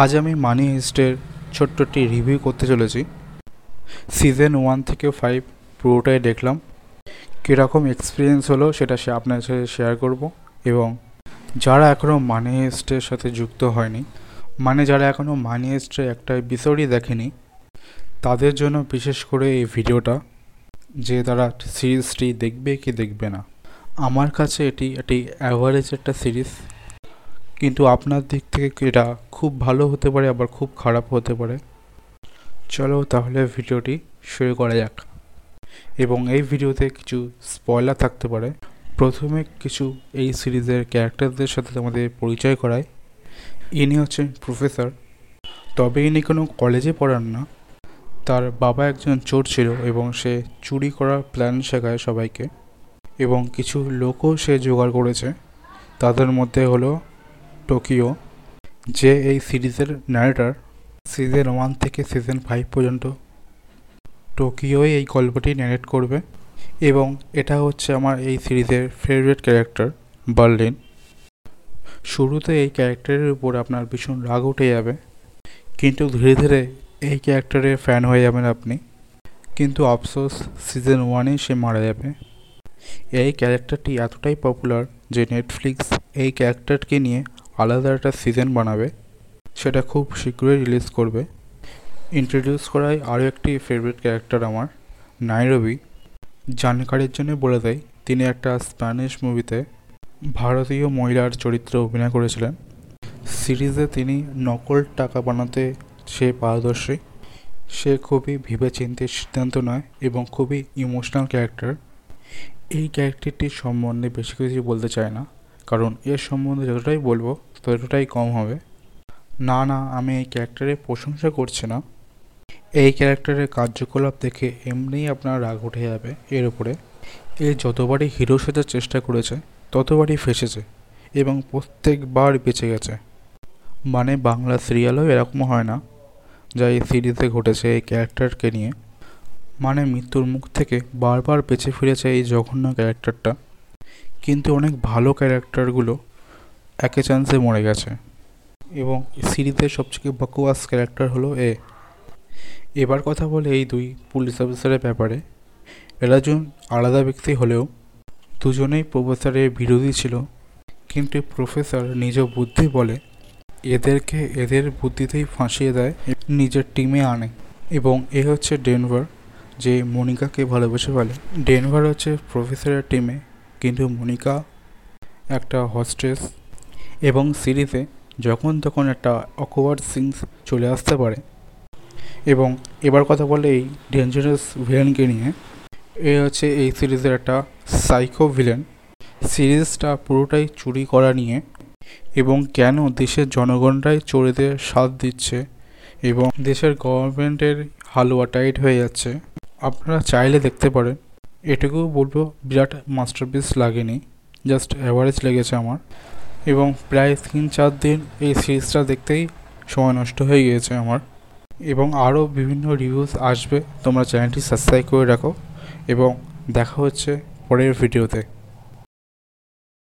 আজ আমি মানি হিস্টের ছোট্ট একটি রিভিউ করতে চলেছি। সিজন ওয়ান থেকে ফাইভ পুরোটাই দেখলাম। কীরকম এক্সপিরিয়েন্স হলো সেটা সে আপনার সাথে শেয়ার করব এবং যারা এখনও মানি হিস্টের সাথে যুক্ত হয়নি মানে যারা এখনও মানি হিস্টের একটা এপিসোডই দেখেনি, তাদের জন্য বিশেষ করে এই ভিডিওটা, যে তারা সিরিজটি দেখবে কি দেখবে না। আমার কাছে এটি একটি অ্যাভারেজ একটা সিরিজ কিন্তু আপনার দিক থেকে এটা খুব ভালো হতে পারে, আবার খুব খারাপ হতে পারে। চলো তাহলে ভিডিওটি শুরু করা যাক। এবং এই ভিডিওতে কিছু স্পয়লার থাকতে পারে। প্রথমে কিছু এই সিরিজের ক্যারেক্টারদের সাথে আমাদের পরিচয় করায় ইনি হচ্ছেন প্রফেসর। তবে ইনি কোনো কলেজে পড়ান না। তার বাবা একজন চোর ছিল এবং সে চুরি করার প্ল্যান শেখায় সবাইকে। এবং কিছু লোকও সে জোগাড় করেছে। তাদের মধ্যে হলো টোকিও, যে এই সিরিজের ন্যারেটার সিজন ওয়ান থেকে সিজন ফাইভ পর্যন্ত টোকিওই এই গল্পটি ন্যারেট করবে এবং এটা হচ্ছে আমার এই সিরিজের ফেভারিট ক্যারেক্টার বার্লিন। শুরুতে এই ক্যারেক্টারের উপর আপনার ভীষণ রাগ উঠে যাবে, কিন্তু ধীরে ধীরে এই ক্যারেক্টারের ফ্যান হয়ে যাবেন আপনি। কিন্তু আফসোস সিজন ওয়ানেই সে মারা যাবে। এই ক্যারেক্টারটি এতটাই পপুলার যে নেটফ্লিক্স এই ক্যারেক্টারকে নিয়ে আলাদা একটা সিজন বানাবে, সেটা খুব শীঘ্রই রিলিজ করবে। ইন্ট্রোডিউস করায় আরও একটি ফেভারিট ক্যারেক্টার আমার নাইরবি জানকারির জন্য বলে দেয়, তিনি একটা স্প্যানিশ মুভিতে ভারতীয় মহিলার চরিত্রে অভিনয় করেছিলেন। সিরিজে তিনি নকল টাকা বানাতে সে পারদর্শী। সে খুবই ভেবেচিন্তে সিদ্ধান্ত নয় এবং খুবই ইমোশনাল ক্যারেক্টার এই ক্যারেক্টারটির সম্বন্ধে বেশি কিছু বলতে চায় না। কারণ এর সম্বন্ধে যতটাই বলব, ততটাই কম হবে। না না, আমি এই ক্যারেক্টারের প্রশংসা করছি না। এই ক্যারেক্টারের কার্যকলাপ দেখে এমনিই আপনার রাগ উঠে যাবে এর উপরে। এ যতবারই হিরো সাজার চেষ্টা করেছে, ততবারই ফেসেছে এবং প্রত্যেকবার বেঁচে গেছে। মানে বাংলা সিরিয়ালও এরকম হয় না, যা এই সিরিজে ঘটেছে এই ক্যারেক্টারকে নিয়ে। মানে মৃত্যুর মুখ থেকে বারবার বেঁচে ফিরেছে এই জঘন্য ক্যারেক্টারটা। কিন্তু অনেক ভালো ক্যারেক্টারগুলো একে চান্সে মরে গেছে। এবং সিরিজের সবথেকে বকওয়াস ক্যারেক্টার হলো এ। এবার কথা বলে এই দুই পুলিশ অফিসারের ব্যাপারে। এরা দুজন আলাদা ব্যক্তি হলেও দুজনেই প্রফেসরের বিরোধী ছিল। কিন্তু প্রফেসর নিজ বুদ্ধি বলে এদেরকে এদের বুদ্ধিতেই ফাঁসিয়ে দেয় নিজের টিমে আনে। এবং এ হচ্ছে ডেনভার, যে মনিকাকে ভালোবেসে ফেলে। ডেনভার হচ্ছে প্রফেসরের টিমে কিন্তু মনিকা একটা হস্টেস এবং সিরিজে যখন তখন একটা অকওয়ার্ড সিনস চলে আসতে পারে। এবং এবার কথা বলে এই ডেঞ্জারাস ভিলেনকে নিয়ে। এ হচ্ছে এই সিরিজের একটা সাইকো ভিলেন সিরিজটা পুরোটাই চুরি করা নিয়ে এবং কেন দেশের জনগণরাই চোরেদের সাথ দিচ্ছে এবং দেশের গভর্নমেন্টের হালুয়া টাইট হয়ে যাচ্ছে। আপনারা চাইলে দেখতে পারেন এটুকু বলব, বিরাট মাস্টারপিস লাগেনি জাস্ট অ্যাভারেজ লেগেছে আমার। এবং প্রায় তিন চার দিন এই সিরিজটা দেখতেই সময় নষ্ট হয়ে গিয়েছে আমার। এবং আরও বিভিন্ন রিভিউস আসবে, তোমরা চ্যানেলটি সাবস্ক্রাইব করে রাখো। এবং দেখা হচ্ছে পরের ভিডিওতে